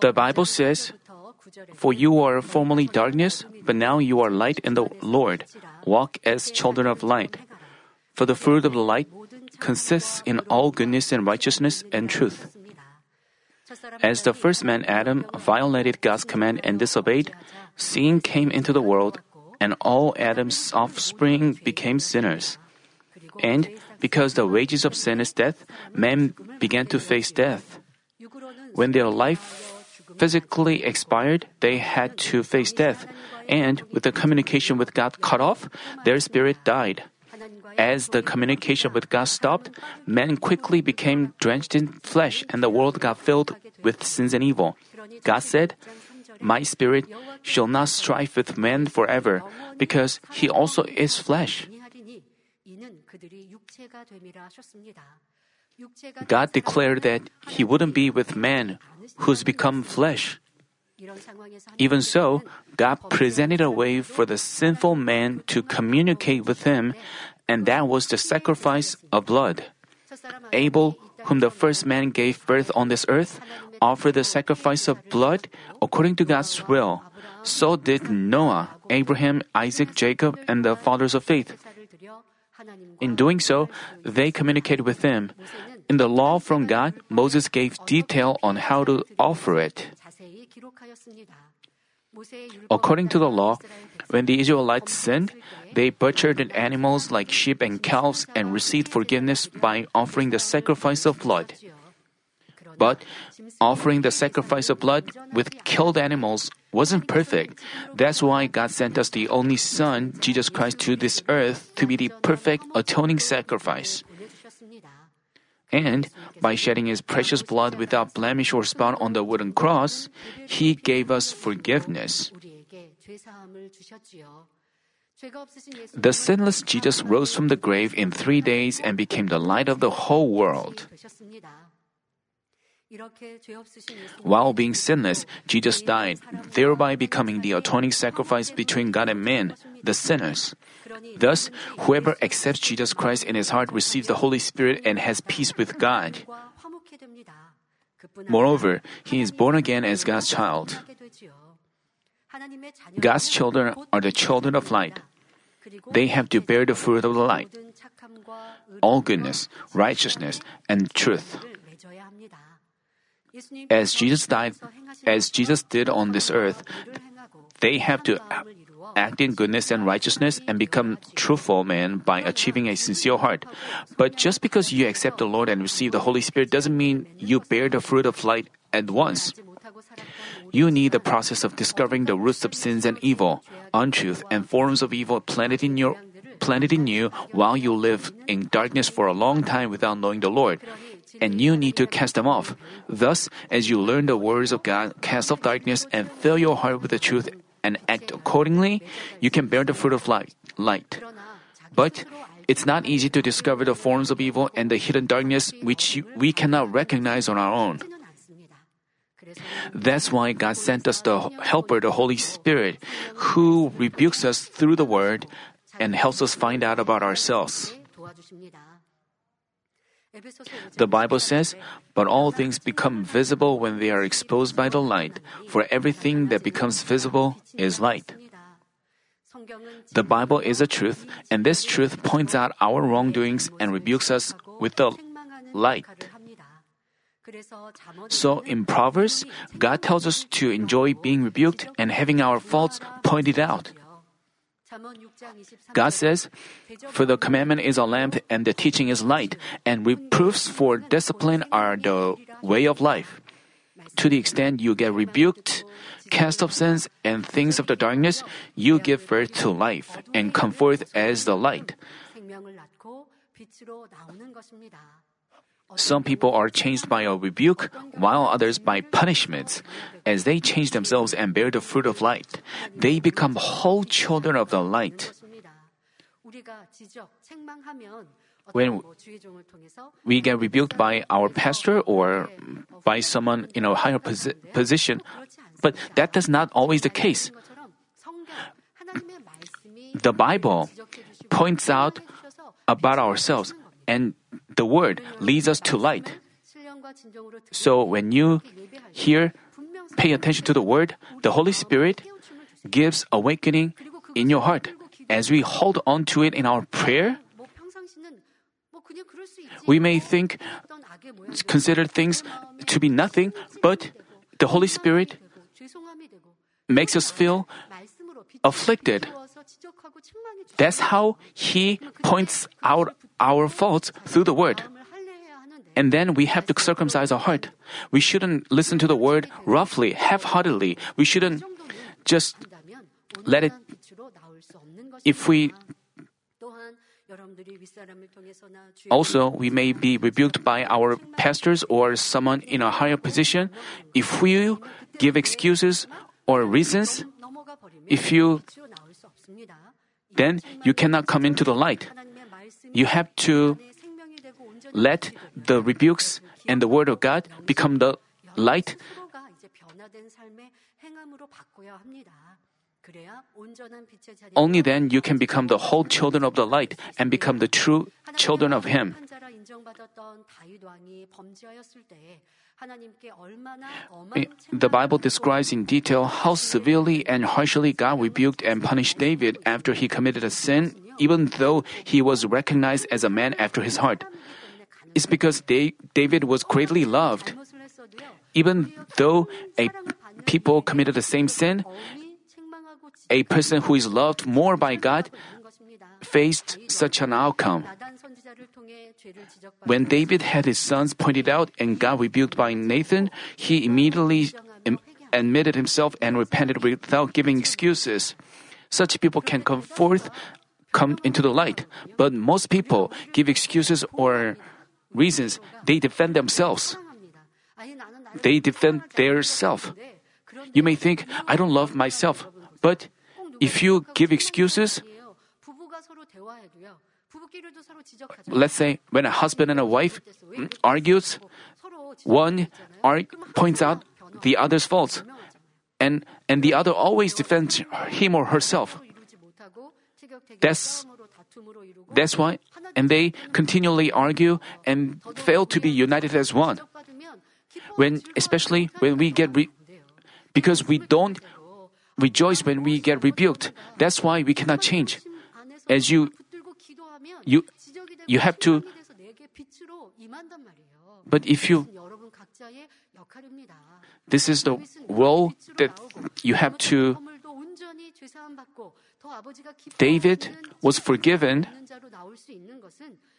The Bible says, For you are formerly darkness, but now you are light in the Lord. Walk as children of light. For the fruit of the light consists in all goodness and righteousness and truth. As the first man Adam violated God's command and disobeyed, sin came into the world, and all Adam's offspring became sinners. And because the wages of sin is death, men began to face death. When their life physically expired, they had to face death, and with the communication with God cut off, their spirit died. As the communication with God stopped, men quickly became drenched in flesh, and the world got filled with sins and evil. God said, My spirit shall not strive with men forever, because he also is flesh. God declared that He wouldn't be with man who's become flesh. Even so, God presented a way for the sinful man to communicate with Him, and that was the sacrifice of blood. Abel, whom the first man gave birth on this earth, offered the sacrifice of blood according to God's will. So did Noah, Abraham, Isaac, Jacob, and the fathers of faith. In doing so, they communicated with Him. In the law from God, Moses gave detail on how to offer it. According to the law, when the Israelites sinned, they butchered animals like sheep and calves and received forgiveness by offering the sacrifice of blood. But offering the sacrifice of blood with killed animals wasn't perfect. That's why God sent us the only Son, Jesus Christ, to this earth to be the perfect atoning sacrifice. And by shedding his precious blood without blemish or spot on the wooden cross, he gave us forgiveness. The sinless Jesus rose from the grave in three days and became the light of the whole world. While being sinless, Jesus died, thereby becoming the atoning sacrifice between God and men, the sinners. Thus, whoever accepts Jesus Christ in his heart receives the Holy Spirit and has peace with God. Moreover, he is born again as God's child. God's children are the children of light. They have to bear the fruit of the light, all goodness, righteousness, and truth. As Jesus died, as Jesus did on this earth, they have to act in goodness and righteousness and become truthful men by achieving a sincere heart. But just because you accept the Lord and receive the Holy Spirit doesn't mean you bear the fruit of light at once. You need the process of discovering the roots of sins and evil, untruth, and forms of evil planted in your planted in you while you live in darkness for a long time without knowing the Lord and you need to cast them off. Thus, as you learn the words of God, cast off darkness and fill your heart with the truth and act accordingly, you can bear the fruit of light. light. But it's not easy to discover the forms of evil and the hidden darkness which we cannot recognize on our own. That's why God sent us the Helper, the Holy Spirit, who rebukes us through the Word and helps us find out about ourselves. The Bible says, But all things become visible when they are exposed by the light, for everything that becomes visible is light. The Bible is a truth, and this truth points out our wrongdoings and rebukes us with the light. So in Proverbs, God tells us to enjoy being rebuked and having our faults pointed out. God says, For the commandment is a lamp and the teaching is light, and reproofs for discipline are the way of life. To the extent you get rebuked, cast off sins and things of the darkness, you give birth to life and come forth as the light. Some people are changed by a rebuke, while others by punishments. As they change themselves and bear the fruit of light, they become whole children of the light. When we get rebuked by our pastor or by someone in a higher posi- position, but that is not always the case. The Bible points out about ourselves and the word leads us to light. So when you hear, pay attention to the word, the Holy Spirit gives awakening in your heart. As we hold on to it in our prayer, we may think, consider things to be nothing, but the Holy Spirit makes us feel afflicted. That's how He points out our faults through the Word. And then we have to circumcise our heart. We shouldn't listen to the Word roughly, half heartedly. We shouldn't just let it. If we also, we may be rebuked by our pastors or someone in a higher position. If we give excuses or reasons, if you then you cannot come into the light. You have to let the rebukes and the word of God become the light. Only then you can become the whole children of the light and become the true children of Him. The Bible describes in detail how severely and harshly God rebuked and punished David after he committed a sin, even though he was recognized as a man after his heart. It's because David was greatly loved. Even though a people committed the same sin, a person who is loved more by God faced such an outcome. When David had his sons pointed out and got rebuked by Nathan, he immediately admitted himself and repented without giving excuses. Such people can come forth, come into the light, but most people give excuses or reasons. They defend themselves. They defend their self. You may think, I don't love myself, but if you give excuses, let's say when a husband and a wife hmm, argues, one points out the other's faults, and and the other always defends him or herself. That's that's why, and they continually argue and fail to be united as one. When, especially when we get, re- because we don't rejoice when we get rebuked. That's why we cannot change. As you you you have to but if you this is the role that you have to David was forgiven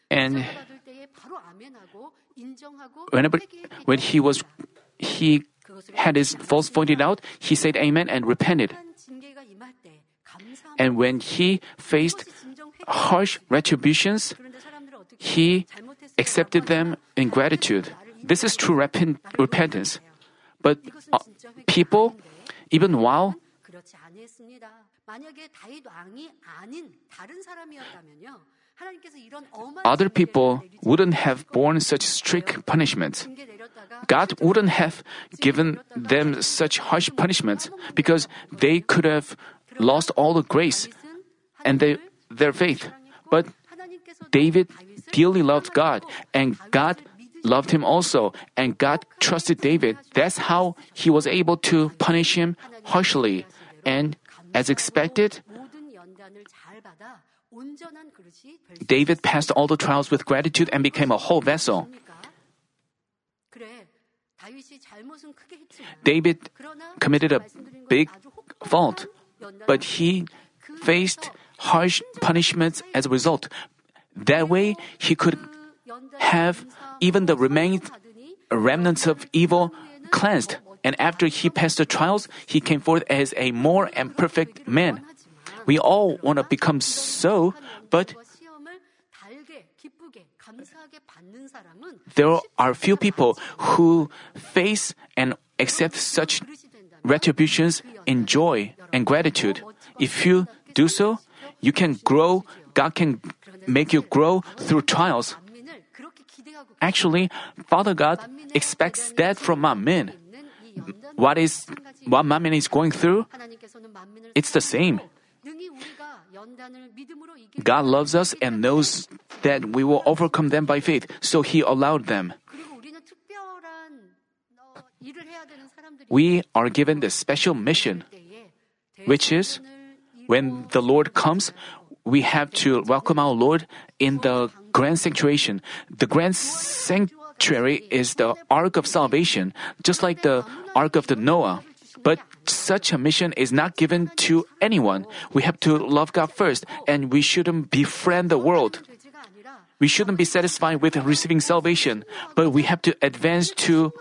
and whenever when he was he had his faults pointed out, he said amen and repented. And when he faced harsh retributions, he accepted them in gratitude. This is true repent- repentance. But uh, people, even while other people wouldn't have borne such strict punishment. God wouldn't have given them such harsh punishment because they could have lost all the grace and they, their faith. But David dearly loved God, and God loved him also, and God trusted David. That's how he was able to punish him harshly. And as expected, David passed all the trials with gratitude and became a whole vessel. David committed a big fault, but he faced harsh punishments as a result. That way, he could have even the remains, remnants of evil cleansed. And after he passed the trials, he came forth as a more and perfect man. We all want to become so, but there are few people who face and accept such retributions in joy and gratitude. If you do so, you can grow, God can make you grow through trials. Actually, Father God expects that from Manmin. What is what Manmin is going through? It's the same. God loves us and knows that we will overcome them by faith, so He allowed them. we are given the special mission, which is when the Lord comes, we have to welcome our Lord in the grand sanctuary. The grand sanctuary is the ark of salvation, just like the ark of the Noah. But such a mission is not given to anyone. We have to love God first, and we shouldn't befriend the world. We shouldn't be satisfied with receiving salvation, but we have to advance to.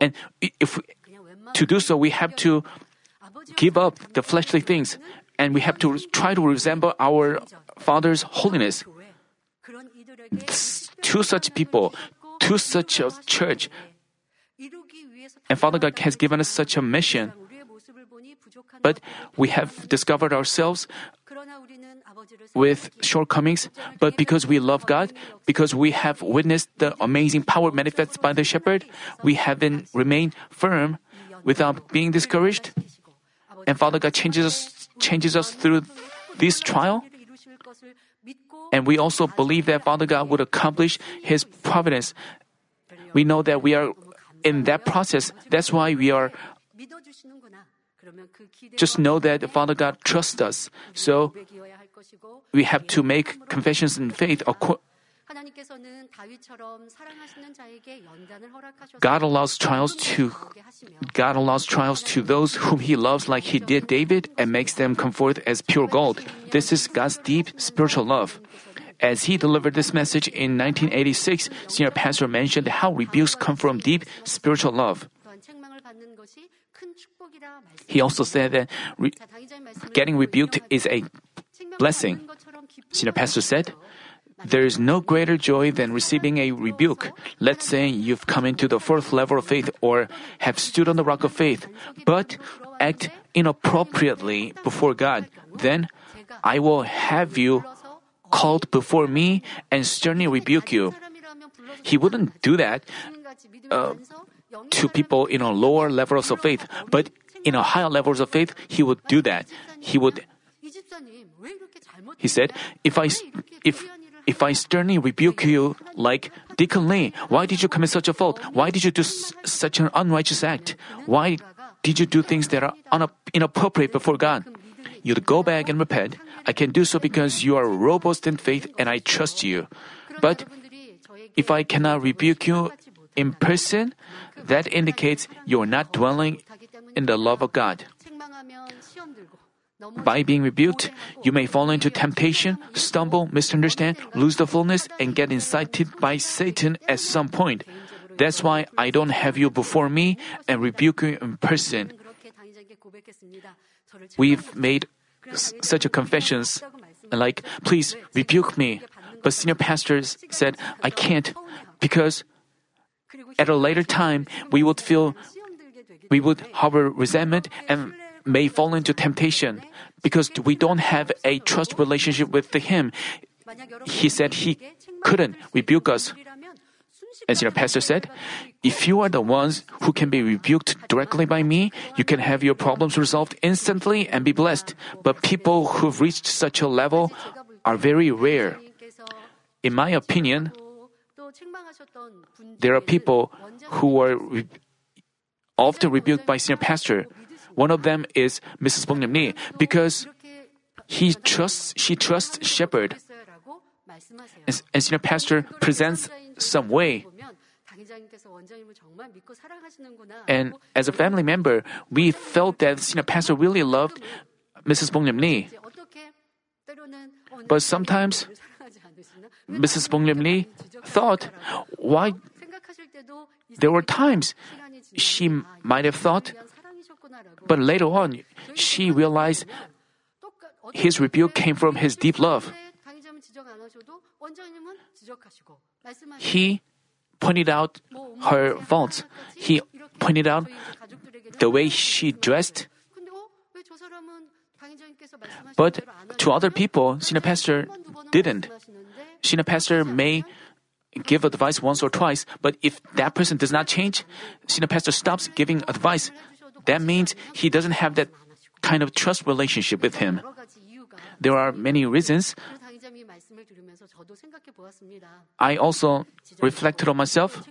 And if to do so, we have to give up the fleshly things, and we have to try to resemble our Father's holiness. To such people, to such a church, and Father God has given us such a mission. But we have discovered ourselves with shortcomings, but because we love God, because we have witnessed the amazing power manifested by the shepherd, we haven't remained firm without being discouraged. And Father God changes us, changes us through this trial. And we also believe that Father God would accomplish His providence. We know that we are in that process. That's why we are just know that Father God trusts us. So we have to make confessions in faith. God allows trials to God allows trials to those whom He loves, like He did David, and makes them come forth as pure gold. This is God's deep spiritual love. As he delivered this message in 1986, Senior Pastor mentioned how rebukes come from deep spiritual love. He also said that re- getting rebuked is a blessing. Senior Pastor said, there is no greater joy than receiving a rebuke. Let's say you've come into the fourth level of faith or have stood on the rock of faith, but act inappropriately before God. Then I will have you called before me and sternly rebuke you. He wouldn't do that uh, to people in a lower levels of faith, but in a higher levels of faith, he would do that. He would. He said, "If I, if if I sternly rebuke you like Deacon Lee, why did you commit such a fault? Why did you do s- such an unrighteous act? Why did you do things that are un- inappropriate before God? You'd go back and repent. I can do so because you are robust in faith and I trust you. But if I cannot rebuke you in person, that indicates you are not dwelling in the love of God. By being rebuked, you may fall into temptation, stumble, misunderstand, lose the fullness, and get incited by Satan at some point. That's why I don't have you before me and rebuke you in person. We've made s- such a confessions, like, please rebuke me. But senior pastors said, I can't, because at a later time, we would feel, we would harbor resentment and may fall into temptation because we don't have a trust relationship with Him. He said He couldn't rebuke us. As your pastor said, if you are the ones who can be rebuked directly by me, you can have your problems resolved instantly and be blessed. But people who've reached such a level are very rare. In my opinion, there are people who are re- often rebuked by senior pastor. One of them is Mrs. Lee because he trusts she trusts shepherd. And senior pastor presents some way. And as a family member, we felt that senior pastor really loved Mrs. Bongnam Lee. But sometimes Mrs. Bongnam Lee thought, why there were times she might have thought, but later on she realized his rebuke came from his deep love. He pointed out her faults. He pointed out the way she dressed. But to other people, senior pastor didn't. Senior pastor may give advice once or twice, but if that person does not change, senior pastor stops giving advice. That means he doesn't have that kind of trust relationship with him. There are many reasons, I also reflected on myself.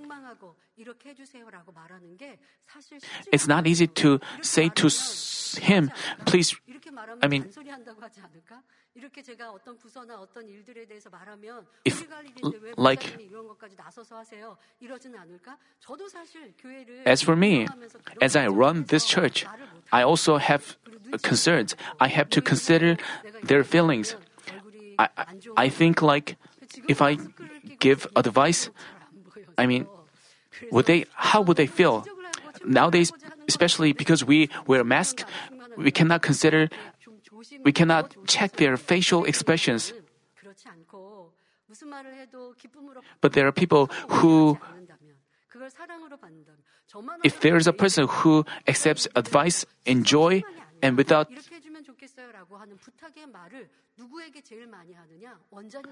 It's not easy to say to him, please, I mean, if, like, as for me, as I run this church, I also have concerns. I have to consider their feelings. I, I, think like if I give advice, I mean, would they? How would they feel? Nowadays, especially because we wear masks, we cannot consider, we cannot check their facial expressions. But there are people who, if there is a person who accepts advice in joy and without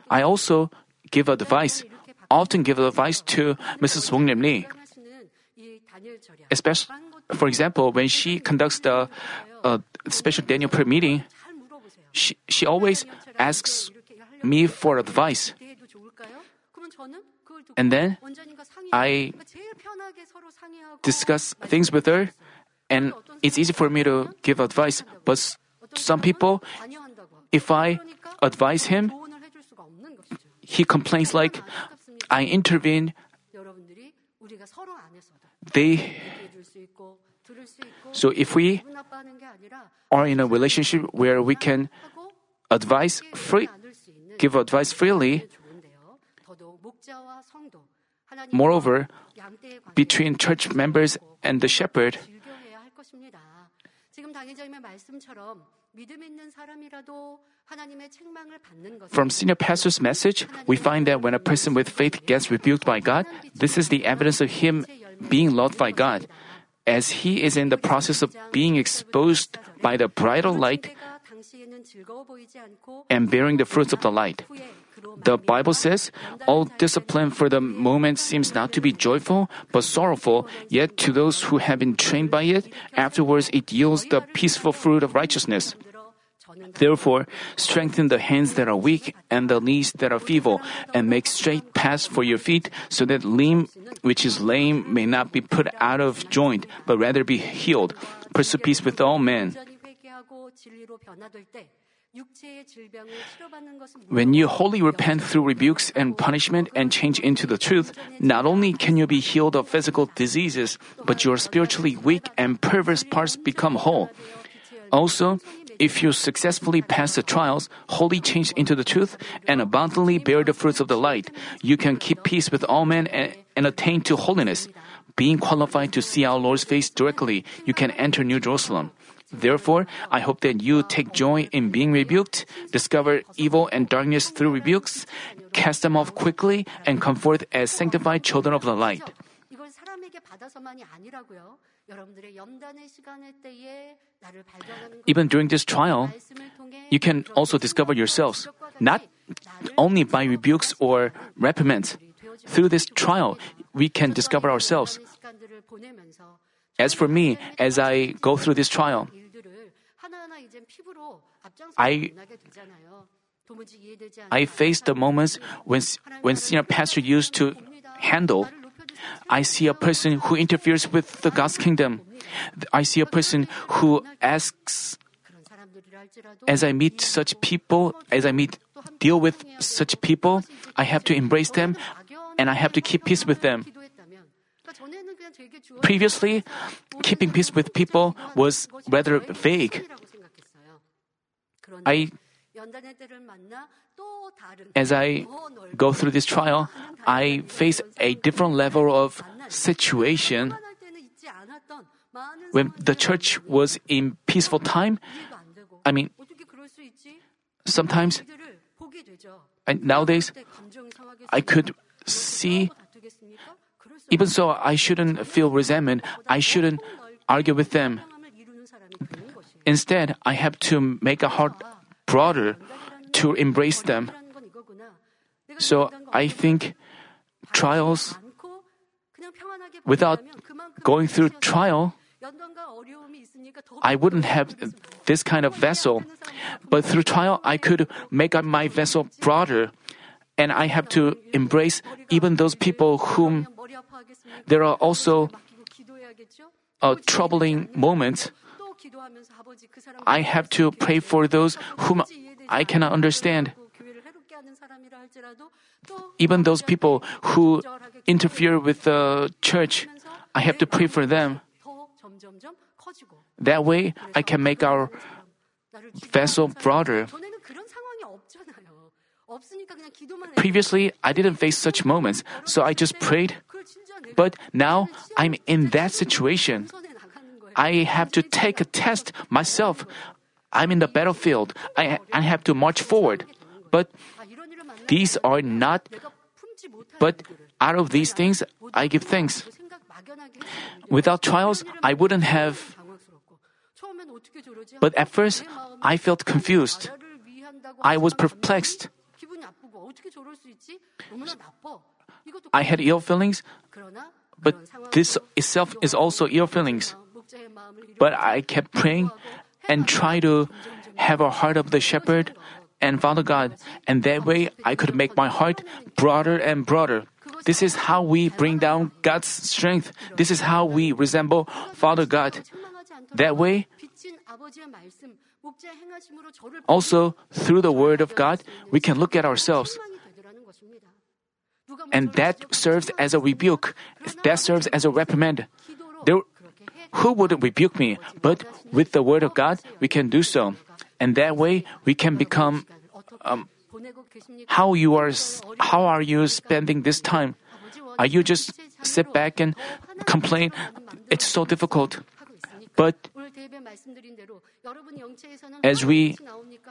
I also give advice, often give advice to Mrs. Wong Lim Lee. Especially, for example, when she conducts the uh, special Daniel prayer meeting, she, she always asks me for advice. And then I discuss things with her, and it's easy for me to give advice, but some people, if I advise him, he complains like, I intervene. They. So if we are in a relationship where we can advise free, give advice freely, moreover, between church members and the shepherd, from senior pastor's message, we find that when a person with faith gets rebuked by God, this is the evidence of him being loved by God. As he is in the process of being exposed by the bridal light and bearing the fruits of the light. The Bible says, All discipline for the moment seems not to be joyful, but sorrowful, yet to those who have been trained by it, afterwards it yields the peaceful fruit of righteousness. Therefore, strengthen the hands that are weak and the knees that are feeble, and make straight paths for your feet, so that limb which is lame may not be put out of joint, but rather be healed. Pursue peace with all men. When you wholly repent through rebukes and punishment and change into the truth, not only can you be healed of physical diseases, but your spiritually weak and perverse parts become whole. Also, if you successfully pass the trials, wholly change into the truth, and abundantly bear the fruits of the light, you can keep peace with all men and, and attain to holiness. Being qualified to see our Lord's face directly, you can enter New Jerusalem. Therefore, I hope that you take joy in being rebuked, discover evil and darkness through rebukes, cast them off quickly, and come forth as sanctified children of the light. Even during this trial, you can also discover yourselves, not only by rebukes or reprimands. Through this trial, we can discover ourselves. As for me, as I go through this trial, I I face the moments when when senior pastor used to handle I see a person who interferes with the God's kingdom. I see a person who asks, as I meet such people, as I meet, deal with such people, I have to embrace them and I have to keep peace with them. Previously, keeping peace with people was rather vague. I as I go through this trial, I face a different level of situation. When the church was in peaceful time, I mean, sometimes, and nowadays, I could see. Even so, I shouldn't feel resentment. I shouldn't argue with them. Instead, I have to make a hard broader to embrace them. So I think trials, without going through trial, I wouldn't have this kind of vessel. But through trial, I could make up my vessel broader. And I have to embrace even those people whom there are also uh, troubling moments. I have to pray for those whom I cannot understand. Even those people who interfere with the church, I have to pray for them. That way, I can make our vessel broader. Previously, I didn't face such moments, so I just prayed. But now I'm in that situation. I have to take a test myself. I'm in the battlefield. I, I have to march forward. But these are not, but out of these things, I give thanks. Without trials, I wouldn't have. But at first, I felt confused. I was perplexed. I had ill feelings, but this itself is also ill feelings. But I kept praying and try to have a heart of the shepherd and Father God, and that way I could make my heart broader and broader. This is how we bring down God's strength. This is how we resemble Father God. That way, also through the Word of God, we can look at ourselves. And that serves as a rebuke, that serves as a reprimand. There, who would rebuke me? But with the word of God, we can do so. And that way, we can become. Um, how you are how are you spending this time are you just sit back and complain it's so difficult but as we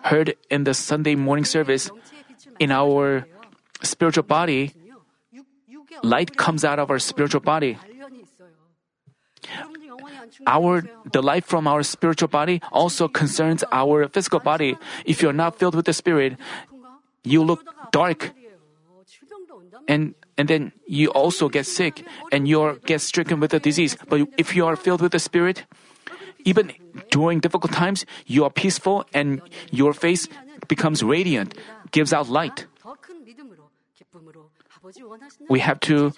heard in the sunday morning service in our spiritual body light comes out of our spiritual body our the life from our spiritual body also concerns our physical body. If you're not filled with the Spirit, you look dark, and and then you also get sick, and you get stricken with a disease. But if you are filled with the Spirit, even during difficult times, you are peaceful, and your face becomes radiant, gives out light. We have to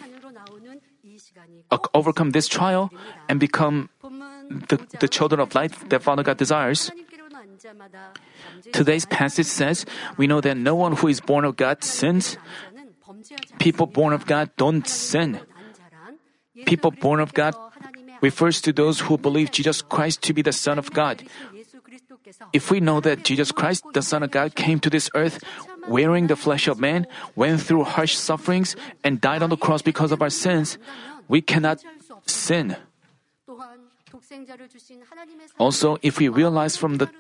overcome this trial and become the, the children of light that Father God desires. Today's passage says, We know that no one who is born of God sins. People born of God don't sin. People born of God refers to those who believe Jesus Christ to be the Son of God. If we know that Jesus Christ, the Son of God, came to this earth, wearing the flesh of man, went through harsh sufferings, and died on the cross because of our sins, we cannot sin. Also, if we realize from the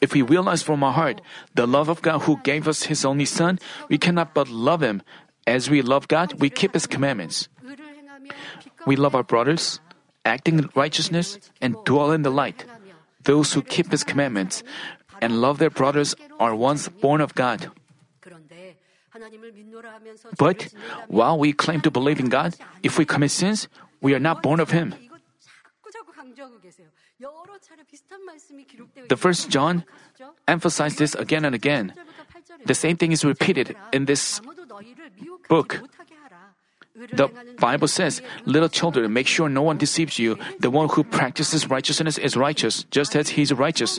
if we realize from our heart the love of God who gave us his only son, we cannot but love him. As we love God, we keep his commandments. We love our brothers, acting in righteousness, and dwell in the light. Those who keep his commandments and love their brothers are ones born of God. But while we claim to believe in God, if we commit sins, we are not born of Him. The first John emphasized this again and again. The same thing is repeated in this book. The Bible says, Little children, make sure no one deceives you. The one who practices righteousness is righteous, just as he is righteous.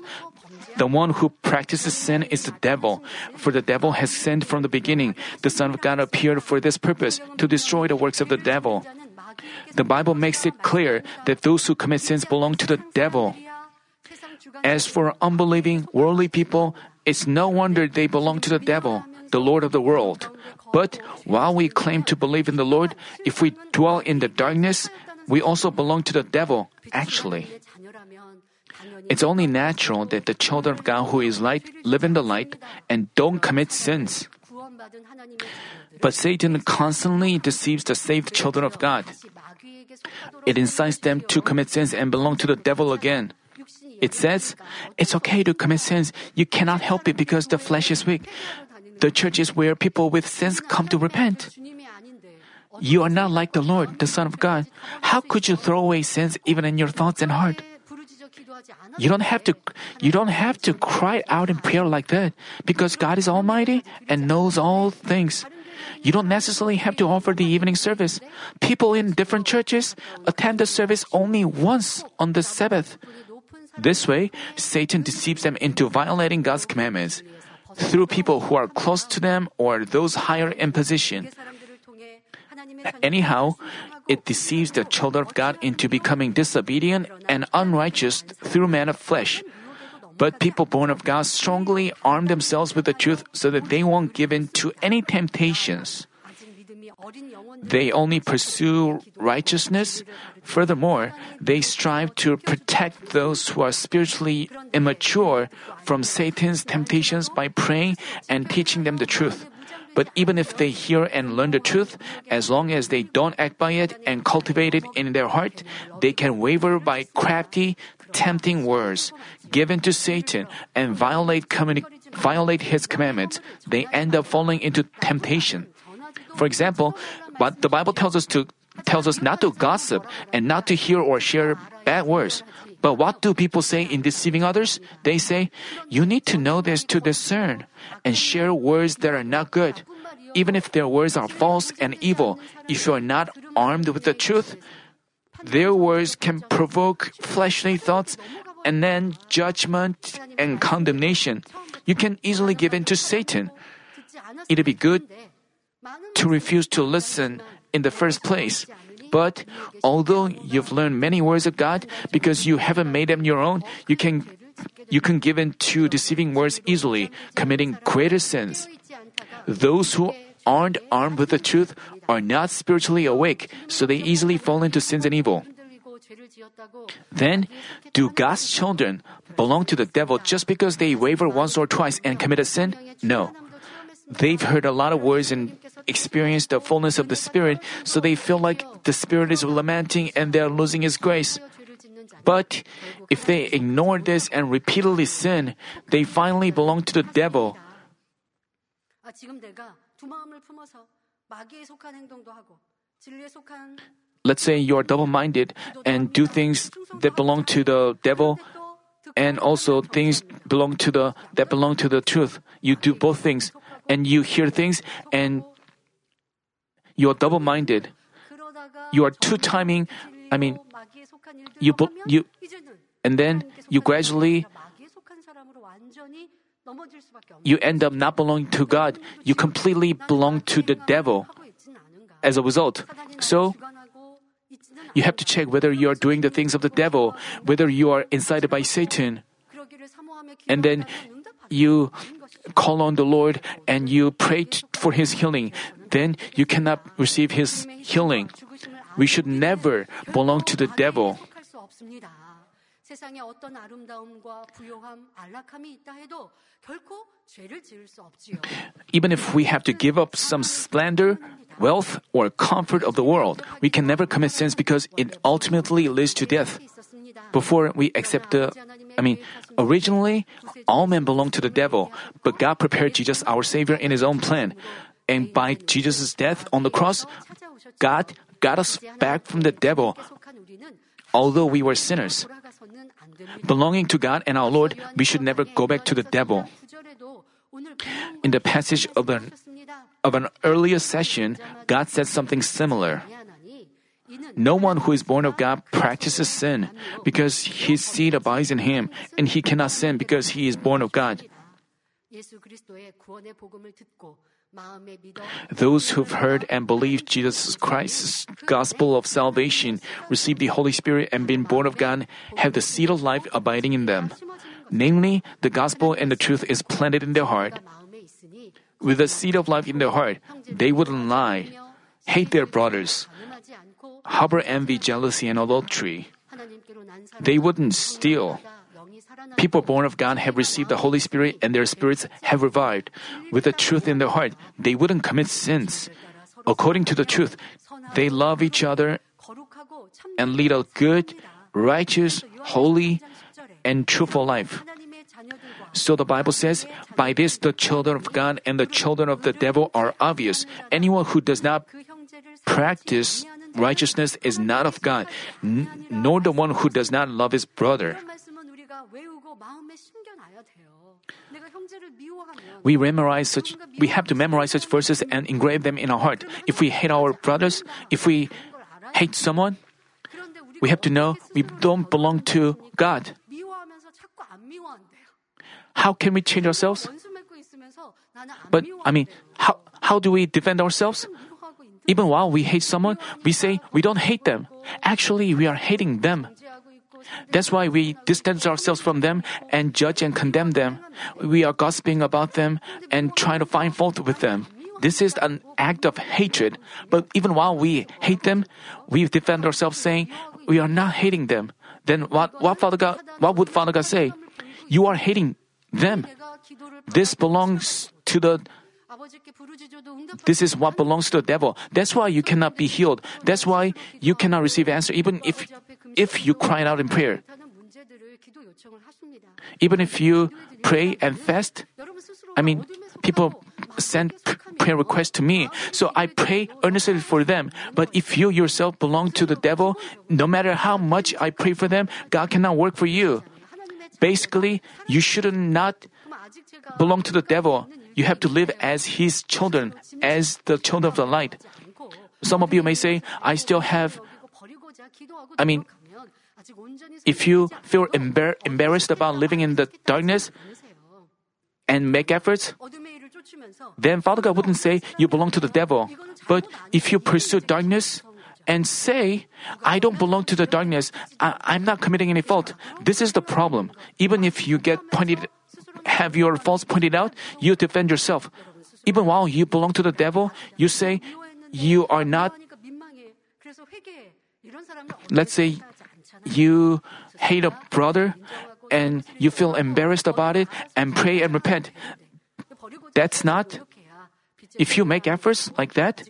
The one who practices sin is the devil, for the devil has sinned from the beginning. The Son of God appeared for this purpose, to destroy the works of the devil. The Bible makes it clear that those who commit sins belong to the devil. As for unbelieving, worldly people, it's no wonder they belong to the devil, the Lord of the world. But while we claim to believe in the Lord, if we dwell in the darkness, we also belong to the devil, actually. It's only natural that the children of God who is light live in the light and don't commit sins. But Satan constantly deceives the saved children of God. It incites them to commit sins and belong to the devil again. It says, It's okay to commit sins. You cannot help it because the flesh is weak. The church is where people with sins come to repent. You are not like the Lord, the Son of God. How could you throw away sins even in your thoughts and heart? You don't have to you don't have to cry out in prayer like that because God is almighty and knows all things. You don't necessarily have to offer the evening service. People in different churches attend the service only once on the Sabbath. This way, Satan deceives them into violating God's commandments through people who are close to them or those higher in position. Anyhow, it deceives the children of God into becoming disobedient and unrighteous through men of flesh. But people born of God strongly arm themselves with the truth so that they won't give in to any temptations. They only pursue righteousness. Furthermore, they strive to protect those who are spiritually immature from Satan's temptations by praying and teaching them the truth. But even if they hear and learn the truth, as long as they don't act by it and cultivate it in their heart, they can waver by crafty, tempting words given to Satan and violate, communi- violate his commandments. They end up falling into temptation. For example, but the Bible tells us to tells us not to gossip and not to hear or share bad words. But what do people say in deceiving others? They say, You need to know this to discern and share words that are not good. Even if their words are false and evil, if you are not armed with the truth, their words can provoke fleshly thoughts and then judgment and condemnation. You can easily give in to Satan. It'd be good to refuse to listen in the first place. But although you've learned many words of God because you haven't made them your own, you can you can give in to deceiving words easily, committing greater sins. Those who aren't armed with the truth are not spiritually awake, so they easily fall into sins and evil. Then, do God's children belong to the devil just because they waver once or twice and commit a sin? No. They've heard a lot of words and experienced the fullness of the Spirit, so they feel like the Spirit is lamenting and they're losing His grace. But if they ignore this and repeatedly sin, they finally belong to the devil. Let's say you're double minded and do things that belong to the devil and also things belong to the that belong to the truth. You do both things and you hear things and you are double minded. You are two timing I mean you you and then you gradually you end up not belonging to God. You completely belong to the devil as a result. So, you have to check whether you are doing the things of the devil, whether you are incited by Satan. And then you call on the Lord and you pray for His healing, then you cannot receive His healing. We should never belong to the devil. Even if we have to give up some splendor, wealth, or comfort of the world, we can never commit sins because it ultimately leads to death. Before we accept the I mean, originally, all men belong to the devil, but God prepared Jesus, our Savior, in His own plan. And by Jesus' death on the cross, God got us back from the devil, although we were sinners. Belonging to God and our Lord, we should never go back to the devil. In the passage of an, of an earlier session, God said something similar. No one who is born of God practices sin because his seed abides in him, and he cannot sin because he is born of God. Those who've heard and believed Jesus Christ's gospel of salvation, received the Holy Spirit, and been born of God have the seed of life abiding in them. Namely, the gospel and the truth is planted in their heart. With the seed of life in their heart, they wouldn't lie, hate their brothers, harbor envy, jealousy, and adultery. They wouldn't steal. People born of God have received the Holy Spirit and their spirits have revived. With the truth in their heart, they wouldn't commit sins. According to the truth, they love each other and lead a good, righteous, holy, and truthful life. So the Bible says, by this the children of God and the children of the devil are obvious. Anyone who does not practice righteousness is not of God, n- nor the one who does not love his brother. We memorize such we have to memorize such verses and engrave them in our heart. If we hate our brothers, if we hate someone, we have to know we don't belong to God. How can we change ourselves? But I mean, how how do we defend ourselves? Even while we hate someone, we say we don't hate them. Actually, we are hating them. That's why we distance ourselves from them and judge and condemn them. We are gossiping about them and trying to find fault with them. This is an act of hatred. But even while we hate them, we defend ourselves saying, we are not hating them. Then what, what, Father God, what would Father God say? You are hating them. This belongs to the this is what belongs to the devil. That's why you cannot be healed. That's why you cannot receive answer even if if you cry out in prayer. Even if you pray and fast, I mean, people send prayer requests to me, so I pray earnestly for them. But if you yourself belong to the devil, no matter how much I pray for them, God cannot work for you. Basically, you should not belong to the devil. You have to live as His children, as the children of the light. Some of you may say, I still have. I mean, if you feel embar- embarrassed about living in the darkness and make efforts, then Father God wouldn't say you belong to the devil. But if you pursue darkness and say, I don't belong to the darkness, I- am not committing any fault, this is the problem. Even if you get pointed have your faults pointed out, you defend yourself. Even while you belong to the devil, you say you are not. Let's say you hate a brother and you feel embarrassed about it and pray and repent. That's not. If you make efforts like that,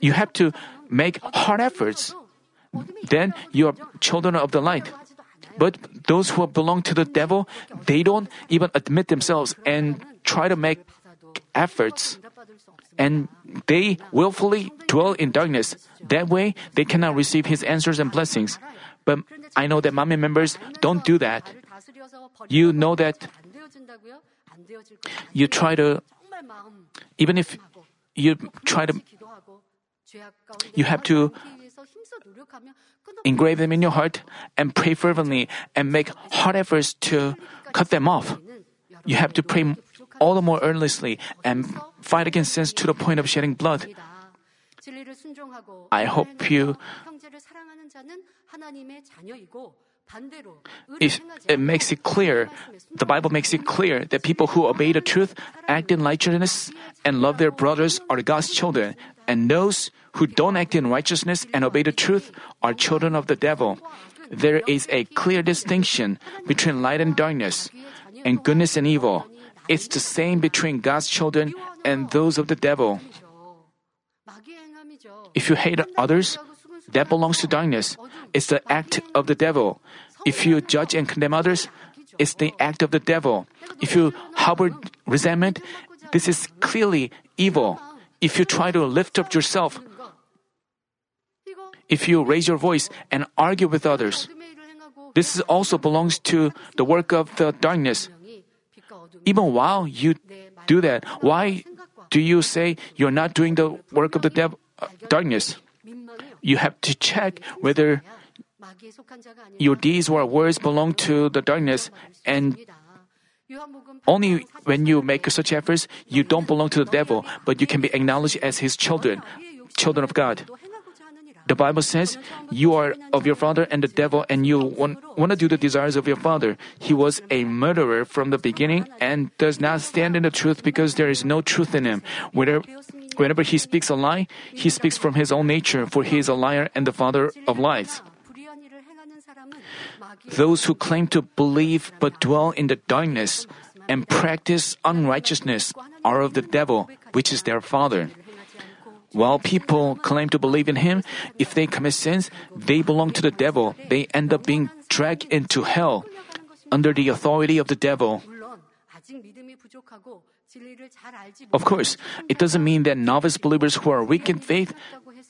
you have to make hard efforts. Then you are children of the light. But those who belong to the devil, they don't even admit themselves and try to make efforts. And they willfully dwell in darkness. That way, they cannot receive his answers and blessings. But I know that Manmin members don't do that. You know that you try to, even if you try to, you have to Engrave them in your heart and pray fervently and make hard efforts to cut them off. You have to pray all the more earnestly and fight against sins to the point of shedding blood. I hope you. It, it makes it clear, the Bible makes it clear that people who obey the truth, act in righteousness, and love their brothers are God's children, and those who don't act in righteousness and obey the truth are children of the devil. There is a clear distinction between light and darkness, and goodness and evil. It's the same between God's children and those of the devil. If you hate others, that belongs to darkness. It's the act of the devil. If you judge and condemn others, it's the act of the devil. If you harbor resentment, this is clearly evil. If you try to lift up yourself, if you raise your voice and argue with others. This also belongs to the work of the darkness. Even while you do that, why do you say you're not doing the work of the dev- uh, darkness? You have to check whether your deeds or words belong to the darkness and only when you make such efforts, you don't belong to the devil, but you can be acknowledged as his children, children of God. The Bible says, You are of your father and the devil, and you want, to do the desires of your father. He was a murderer from the beginning and does not stand in the truth because there is no truth in him. Whenever, whenever he speaks a lie, he speaks from his own nature, for he is a liar and the father of lies. Those who claim to believe but dwell in the darkness and practice unrighteousness are of the devil, which is their father. While people claim to believe in him, if they commit sins, they belong to the devil. They end up being dragged into hell under the authority of the devil. Of course, it doesn't mean that novice believers who are weak in faith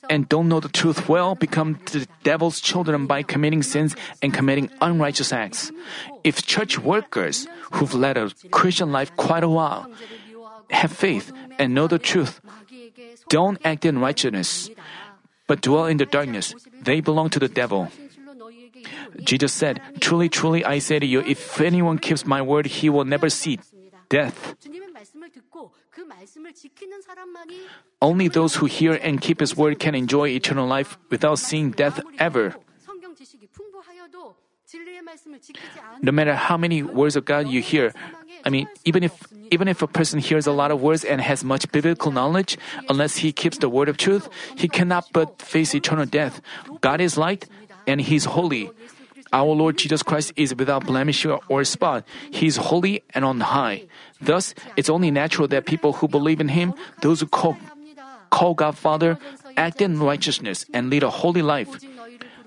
and don't know the truth well become the devil's children by committing sins and committing unrighteous acts. If church workers who've led a Christian life quite a while have faith and know the truth, don't act in righteousness, but dwell in the darkness, they belong to the devil. Jesus said, Truly, truly, I say to you, if anyone keeps my word, he will never see death. Only those who hear and keep His word can enjoy eternal life without seeing death ever. No matter how many words of God you hear, I mean, even if even if a person hears a lot of words and has much biblical knowledge, unless he keeps the word of truth, he cannot but face eternal death. God is light, and He's holy. Our Lord Jesus Christ is without blemish or spot. He is holy and on high. Thus, it's only natural that people who believe in Him, those who call, call God Father, act in righteousness and lead a holy life.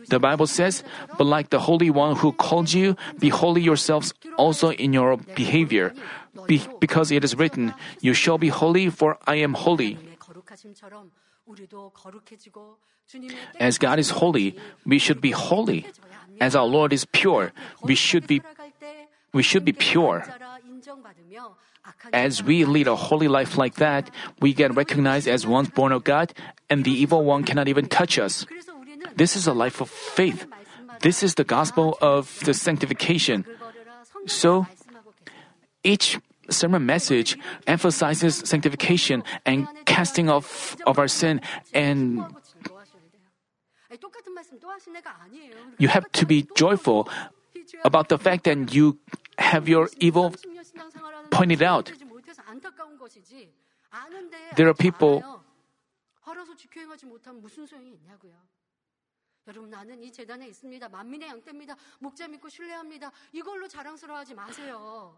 The Bible says, But like the Holy One who called you, be holy yourselves also in your behavior. Be, because it is written, You shall be holy, for I am holy. As God is holy, we should be holy. As our Lord is pure, we should be we should be pure. As we lead a holy life like that, we get recognized as ones born of God, and the evil one cannot even touch us. This is a life of faith. This is the gospel of the sanctification. So, each sermon message emphasizes sanctification and casting off of our sin and you have to be joyful about the fact that you have your evil pointed out. There are people 여러분 나는 이 재단에 있습니다. 만민의 양떼입니다. 목자 믿고 신뢰합니다. 이걸로 자랑스러워하지 마세요.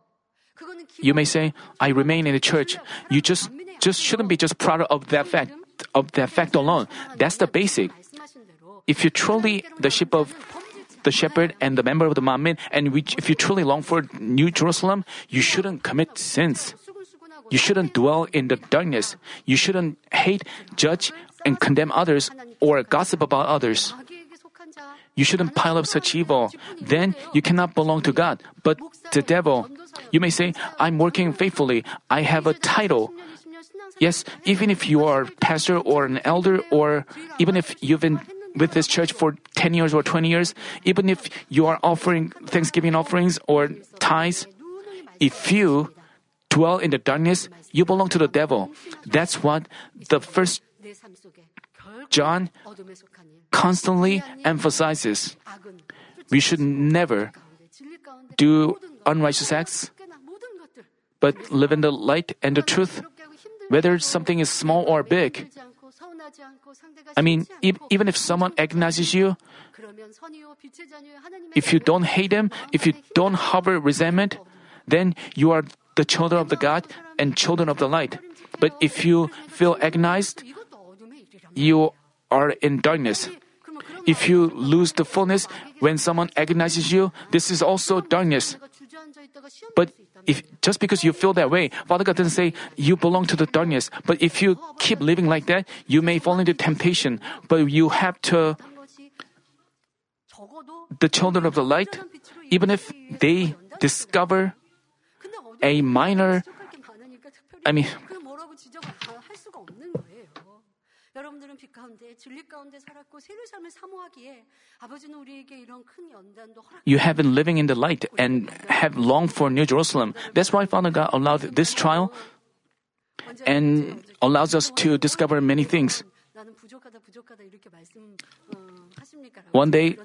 You may say, I remain in the church. You just just shouldn't be just proud of that fact of that fact alone. That's the basic. If you truly the sheep of the shepherd and the member of the Manmin, and which, if you truly long for New Jerusalem, you shouldn't commit sins. You shouldn't dwell in the darkness. You shouldn't hate, judge, and condemn others or gossip about others. You shouldn't pile up such evil. Then you cannot belong to God, but the devil. You may say, I'm working faithfully. I have a title. Yes, even if you are a pastor or an elder, or even if you've been with this church for 10 years or 20 years, even if you are offering Thanksgiving offerings or tithes, if you dwell in the darkness, you belong to the devil. That's what the first John constantly emphasizes. We should never do unrighteous acts, but live in the light and the truth, whether something is small or big. I mean, even if someone agonizes you, if you don't hate them, if you don't harbor resentment, then you are the children of the God and children of the light. But if you feel agonized, you are in darkness. If you lose the fullness when someone agonizes you, this is also darkness. But if just because you feel that way, Father God doesn't say you belong to the darkness. But if you keep living like that, you may fall into temptation. But you have to the children of the light, even if they discover a minor, I mean, You have been living in the light and have longed for New Jerusalem. That's why Father God allowed this trial and allows us to discover many things. One day,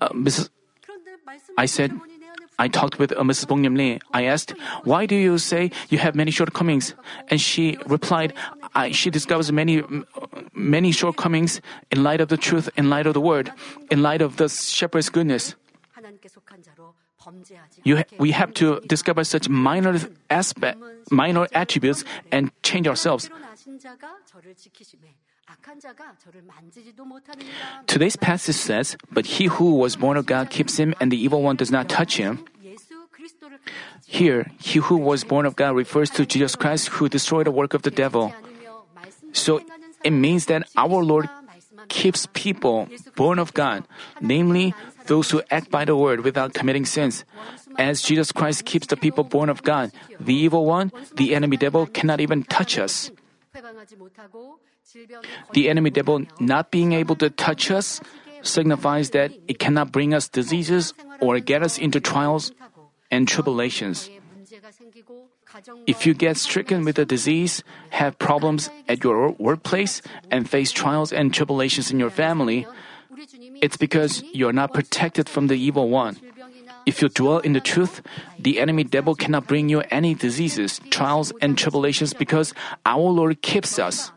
uh, Mrs. I said, I talked with uh, Mrs. Bong Lee. I asked, why do you say you have many shortcomings? And she replied, she discovers many, many shortcomings in light of the truth, in light of the word, in light of the shepherd's goodness. You, we have to discover such minor aspect, minor attributes and change ourselves. Today's passage says, But he who was born of God keeps him, and the evil one does not touch him. Here, he who was born of God refers to Jesus Christ who destroyed the work of the devil. So, it means that our Lord keeps people born of God, namely those who act by the word without committing sins. As Jesus Christ keeps the people born of God, the evil one, the enemy devil, cannot even touch us. The enemy devil not being able to touch us signifies that it cannot bring us diseases or get us into trials and tribulations. If you get stricken with a disease, have problems at your workplace, and face trials and tribulations in your family, it's because you're not protected from the evil one. If you dwell in the truth, the enemy devil cannot bring you any diseases, trials, and tribulations because our Lord keeps us.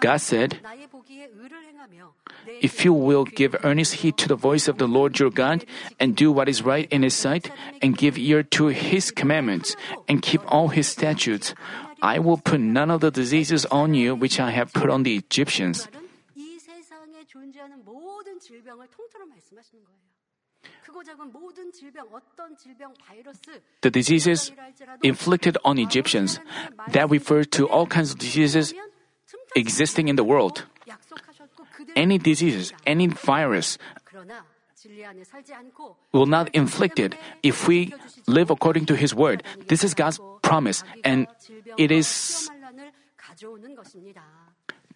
God said, If you will give earnest heed to the voice of the Lord your God, and do what is right in His sight, and give ear to His commandments, and keep all His statutes, I will put none of the diseases on you which I have put on the Egyptians. The diseases inflicted on Egyptians that refer to all kinds of diseases existing in the world. Any diseases, any virus will not inflict it if we live according to His word. This is God's promise, and it is.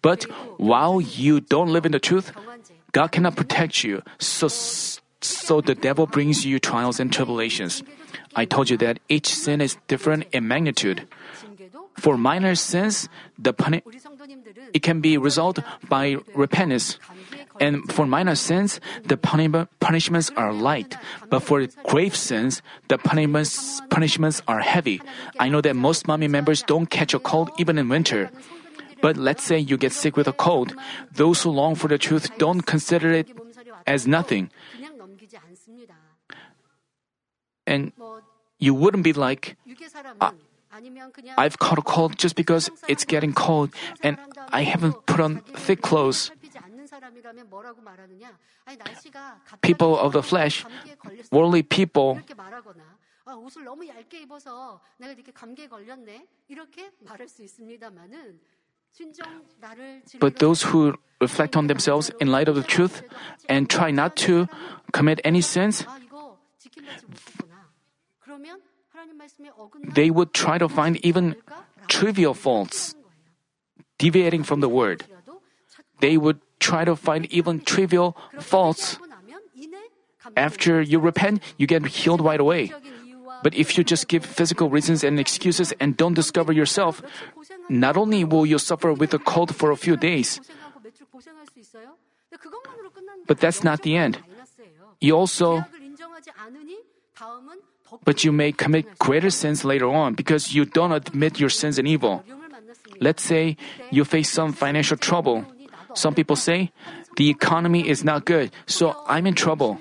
But while you don't live in the truth, God cannot protect you. So, so the devil brings you trials and tribulations. I told you that each sin is different in magnitude. For minor sins, the puni- it can be resolved by repentance. And for minor sins, the punishments are light. But for grave sins, the punishments, punishments are heavy. I know that most Manmin members don't catch a cold even in winter. But let's say you get sick with a cold. Those who long for the truth don't consider it as nothing. And you wouldn't be like, uh, I've caught a cold just because it's getting cold and I haven't put on thick clothes. People of the flesh, worldly people, but those who reflect on themselves in light of the truth and try not to commit any sins, they would try to find even trivial faults, deviating from the word. They would try to find even trivial faults. After you repent, you get healed right away. But if you just give physical reasons and excuses and don't discover yourself, not only will you suffer with a cold for a few days, but that's not the end. You also but you may commit greater sins later on because you don't admit your sins and evil. Let's say you face some financial trouble. Some people say, the economy is not good, so I'm in trouble.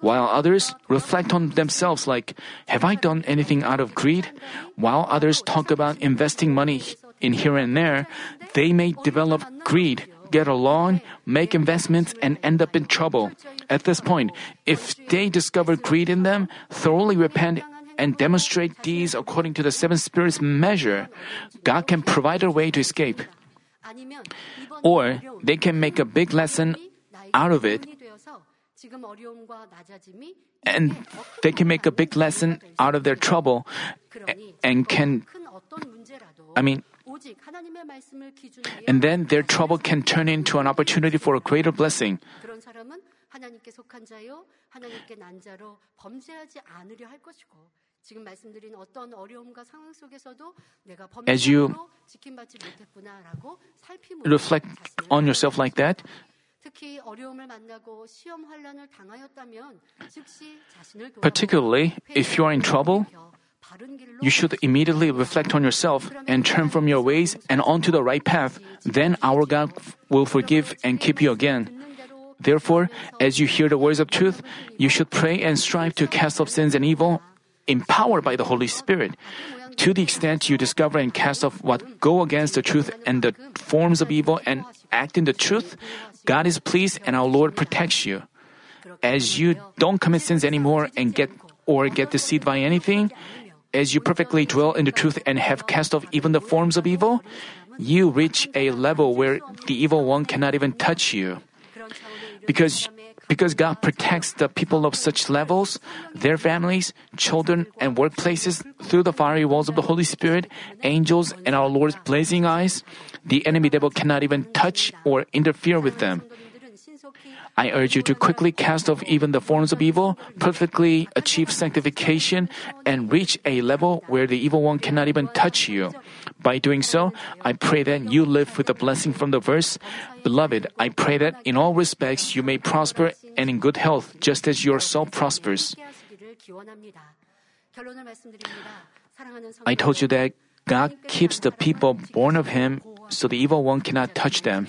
While others reflect on themselves like, have I done anything out of greed? While others talk about investing money in here and there, they may develop greed, get a loan, make investments, and end up in trouble. At this point, if they discover greed in them, thoroughly repent, and demonstrate deeds according to the seven spirits measure, God can provide a way to escape. Or they can make a big lesson out of it and they can make a big lesson out of their trouble and can I mean and then their trouble can turn into an opportunity for a greater blessing. As you reflect on yourself like that, particularly if you are in trouble, you should immediately reflect on yourself and turn from your ways and onto the right path. Then our God will forgive and keep you again. Therefore, as you hear the words of truth, you should pray and strive to cast off sins and evil, empowered by the Holy Spirit. To the extent you discover and cast off what go against the truth and the forms of evil and act in the truth, God is pleased and our Lord protects you. As you don't commit sins anymore and get or get deceived by anything, as you perfectly dwell in the truth and have cast off even the forms of evil, you reach a level where the evil one cannot even touch you. Because because God protects the people of such levels, their families, children, and workplaces through the fiery walls of the Holy Spirit, angels, and our Lord's blazing eyes, the enemy devil cannot even touch or interfere with them. I urge you to quickly cast off even the forms of evil, perfectly achieve sanctification, and reach a level where the evil one cannot even touch you. By doing so, I pray that you live with the blessing from the verse. Beloved, I pray that in all respects you may prosper and in good health, just as your soul prospers. I told you that God keeps the people born of Him so the evil one cannot touch them.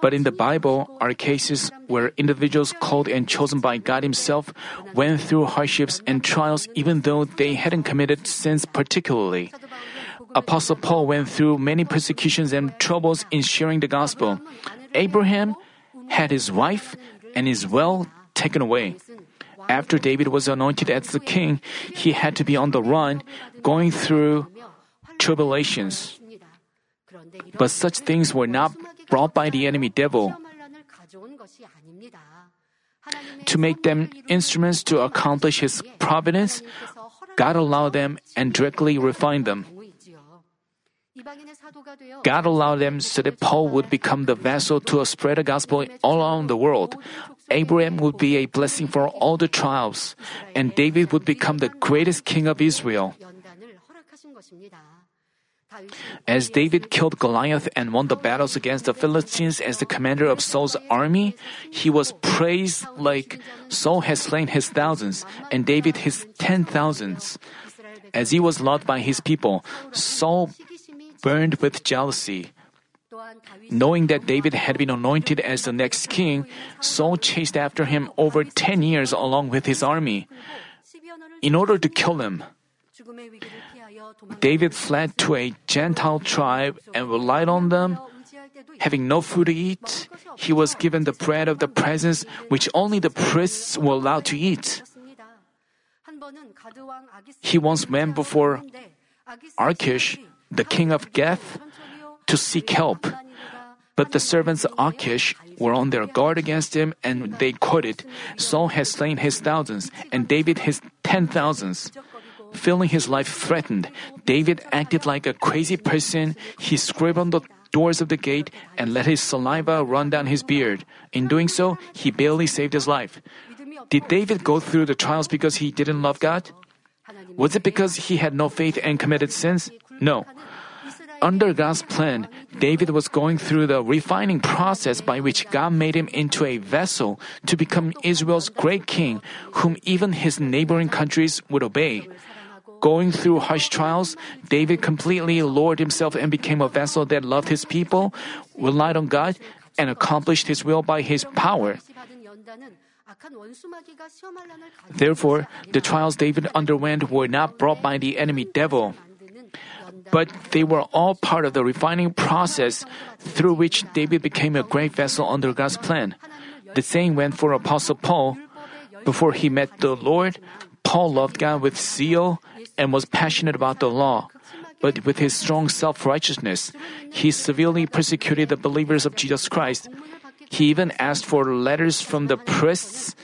But in the Bible are cases where individuals called and chosen by God Himself went through hardships and trials even though they hadn't committed sins particularly. Apostle Paul went through many persecutions and troubles in sharing the gospel. Abraham had his wife and his well taken away. After David was anointed as the king, he had to be on the run, going through tribulations. But such things were not brought by the enemy devil to make them instruments to accomplish his providence, God allowed them and directly refined them. God allowed them so that Paul would become the vessel to spread the gospel all around the world. Abraham would be a blessing for all the tribes, and David would become the greatest king of Israel. As David killed Goliath and won the battles against the Philistines as the commander of Saul's army, he was praised like Saul has slain his thousands and David his ten thousands. As he was loved by his people, Saul burned with jealousy. Knowing that David had been anointed as the next king, Saul chased after him over 10 years along with his army in order to kill him. David fled to a Gentile tribe and relied on them. Having no food to eat, he was given the bread of the presence which only the priests were allowed to eat. He once went before Achish, the king of Gath, to seek help. But the servants of Achish were on their guard against him, and they quoted, Saul has slain his thousands, and David his ten thousands. Feeling his life threatened, David acted like a crazy person. He scribbled on the doors of the gate and let his saliva run down his beard. In doing so, he barely saved his life. Did David go through the trials because he didn't love God? Was it because he had no faith and committed sins? No. Under God's plan, David was going through the refining process by which God made him into a vessel to become Israel's great king, whom even his neighboring countries would obey. Going through harsh trials, David completely lowered himself and became a vessel that loved his people, relied on God, and accomplished his will by his power. Therefore, the trials David underwent were not brought by the enemy devil. But they were all part of the refining process through which David became a great vessel under God's plan. The same went for Apostle Paul. Before he met the Lord, Paul loved God with zeal and was passionate about the law. But with his strong self righteousness, he severely persecuted the believers of Jesus Christ. He even asked for letters from the priests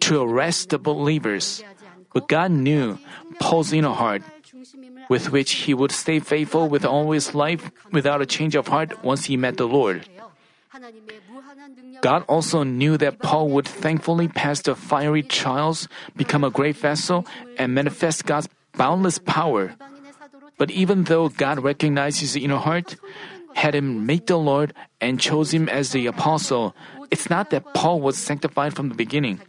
to arrest the believers. But God knew Paul's inner heart, with which he would stay faithful with all his life without a change of heart once he met the Lord. God also knew that Paul would thankfully pass the fiery trials, become a great vessel, and manifest God's boundless power. But even though God recognized his inner heart, had him meet the Lord, and chose him as the apostle, it's not that Paul was sanctified from the beginning.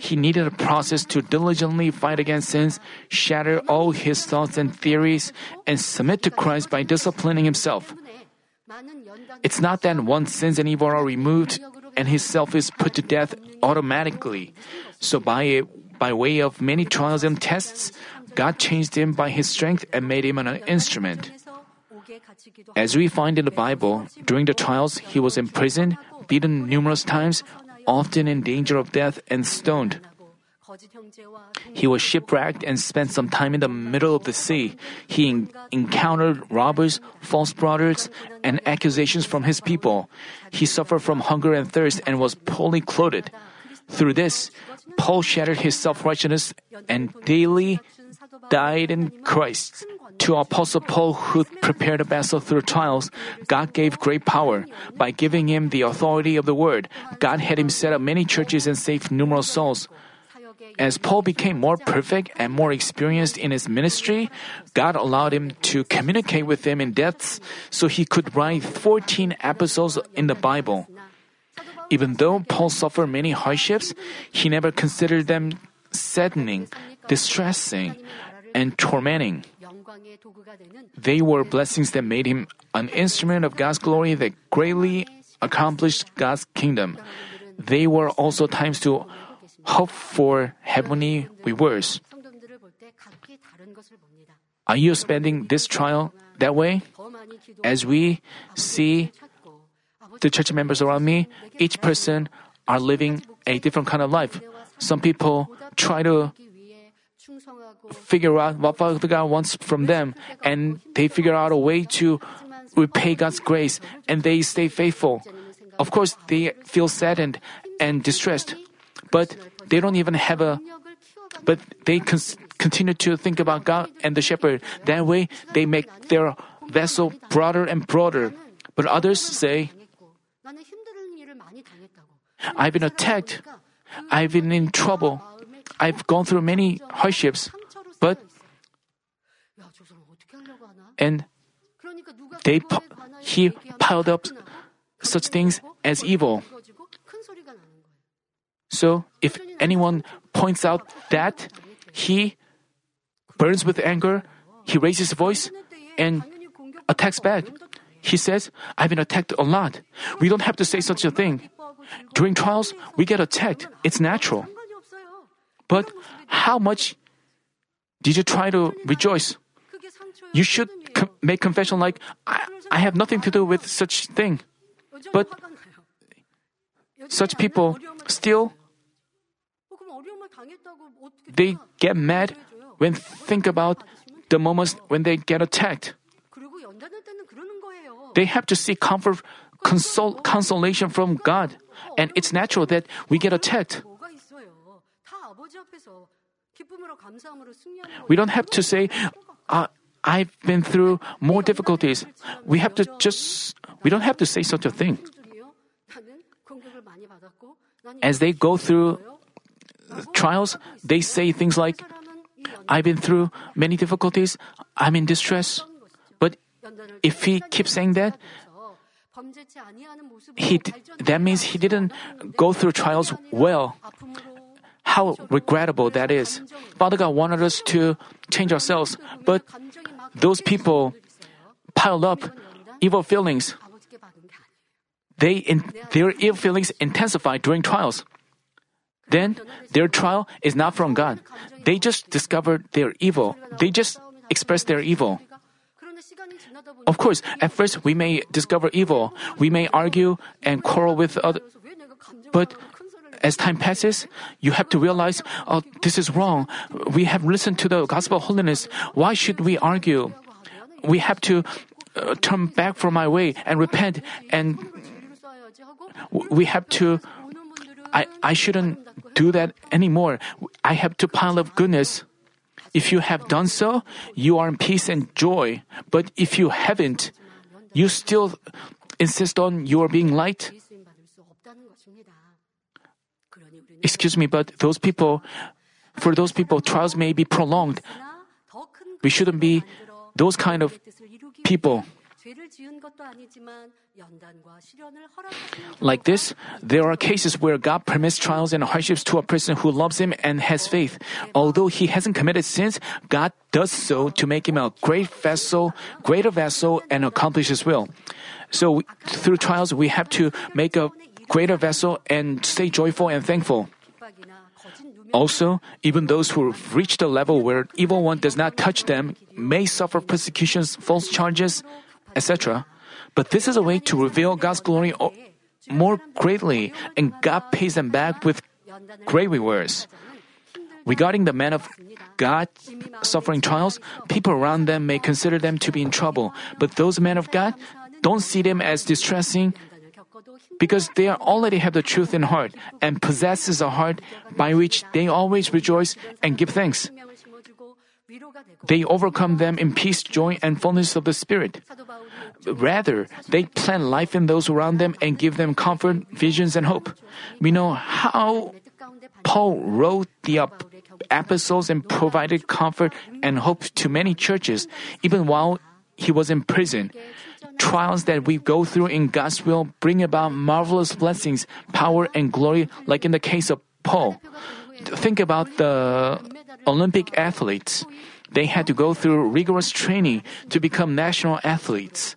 He needed a process to diligently fight against sins, shatter all his thoughts and theories, and submit to Christ by disciplining himself. It's not that once sins and evil are removed and his self is put to death automatically. So by by way of many trials and tests, God changed him by his strength and made him an instrument. As we find in the Bible, during the trials, he was imprisoned, beaten numerous times, often in danger of death, and stoned. He was shipwrecked and spent some time in the middle of the sea. He en- encountered robbers, false brothers, and accusations from his people. He suffered from hunger and thirst and was poorly clothed. Through this, Paul shattered his self righteousness and daily died in Christ. To Apostle Paul, who prepared a vessel through trials, God gave great power. By giving him the authority of the word, God had him set up many churches and saved numerous souls. As Paul became more perfect and more experienced in his ministry, God allowed him to communicate with them in depths so he could write 14 epistles in the Bible. Even though Paul suffered many hardships, he never considered them saddening, distressing, and tormenting. They were blessings that made him an instrument of God's glory that greatly accomplished God's kingdom. They were also times to hope for heavenly rewards. Are you spending this trial that way? As we see the church members around me, each person are living a different kind of life. Some people try to figure out what God wants from them, and they figure out a way to repay God's grace, and they stay faithful. Of course, they feel saddened and distressed, but they don't even have a. But they cons- continue to think about God and the shepherd. That way, they make their vessel broader and broader. But others say, I've been attacked. I've been in trouble. I've gone through many hardships. But, and they, he piled up such things as evil. So, if anyone points out that he burns with anger, he raises his voice and attacks back. He says, I've been attacked a lot. We don't have to say such a thing. During trials, we get attacked. It's natural. But how much did you try to rejoice? You should com- make confession like, I, I have nothing to do with such thing. But such people still they get mad when think about the moments when they get attacked. They have to seek comfort, consol- consolation from God, and it's natural that we get attacked. We don't have to say, uh, I've been through more difficulties. We have to just, we don't have to say such a thing. As they go through trials, they say things like, I've been through many difficulties, I'm in distress. But if he keeps saying that, he, that means he didn't go through trials well. How regrettable that is. Father God wanted us to change ourselves, but those people piled up evil feelings. They in, their evil feelings intensify during trials. Then their trial is not from God. They just discovered their evil. They just expressed their evil. Of course, at first we may discover evil. We may argue and quarrel with others. But as time passes, you have to realize, oh, this is wrong. We have listened to the gospel of holiness. Why should we argue? We have to uh, turn back from my way and repent and we have to I, I shouldn't do that anymore. I have to pile up goodness. If you have done so, you are in peace and joy. But if you haven't, you still insist on your being light. Excuse me, but those people, for those people, trials may be prolonged. We shouldn't be those kind of people. Like this, there are cases where God permits trials and hardships to a person who loves Him and has faith. Although he hasn't committed sins, God does so to make him a great vessel, greater vessel, and accomplish His will. So through trials, we have to make a greater vessel and stay joyful and thankful. Also, even those who reach the level where evil one does not touch them may suffer persecutions, false charges, etc. But this is a way to reveal God's glory more greatly, and God pays them back with great rewards. Regarding the men of God suffering trials, people around them may consider them to be in trouble, but those men of God don't see them as distressing because they already have the truth in heart and possesses a heart by which they always rejoice and give thanks. They overcome them in peace, joy, and fullness of the Spirit. Rather, they plant life in those around them and give them comfort, visions, and hope. We know how Paul wrote the epistles and provided comfort and hope to many churches, even while he was in prison. Trials that we go through in God's will bring about marvelous blessings, power, and glory, like in the case of Paul. Think about the Olympic athletes. They had to go through rigorous training to become national athletes.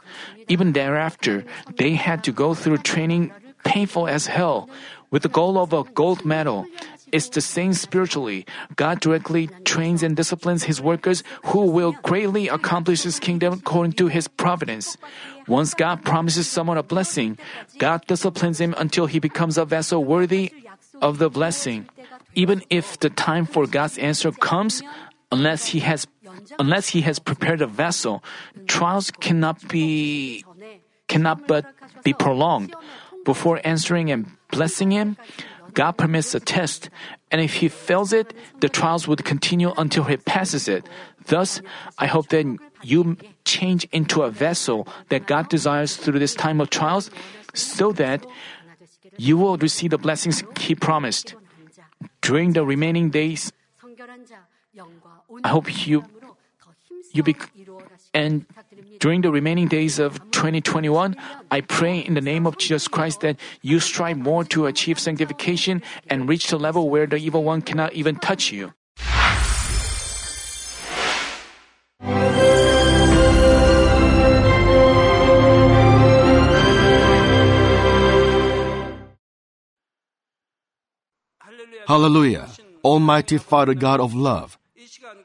Even thereafter, they had to go through training painful as hell with the goal of a gold medal. It's the same spiritually. God directly trains and disciplines His workers who will greatly accomplish His kingdom according to His providence. Once God promises someone a blessing, God disciplines him until he becomes a vessel worthy of the blessing. Even if the time for God's answer comes, unless he has unless he has prepared a vessel, trials cannot be cannot but be prolonged. Before answering and blessing him, God permits a test, and if he fails it, the trials would continue until he passes it. Thus, I hope that you change into a vessel that God desires through this time of trials, so that you will receive the blessings he promised. During the remaining days, I hope you you be and during the remaining days of 2021, I pray in the name of Jesus Christ that you strive more to achieve sanctification and reach the level where the evil one cannot even touch you. Hallelujah. Almighty Father God of love.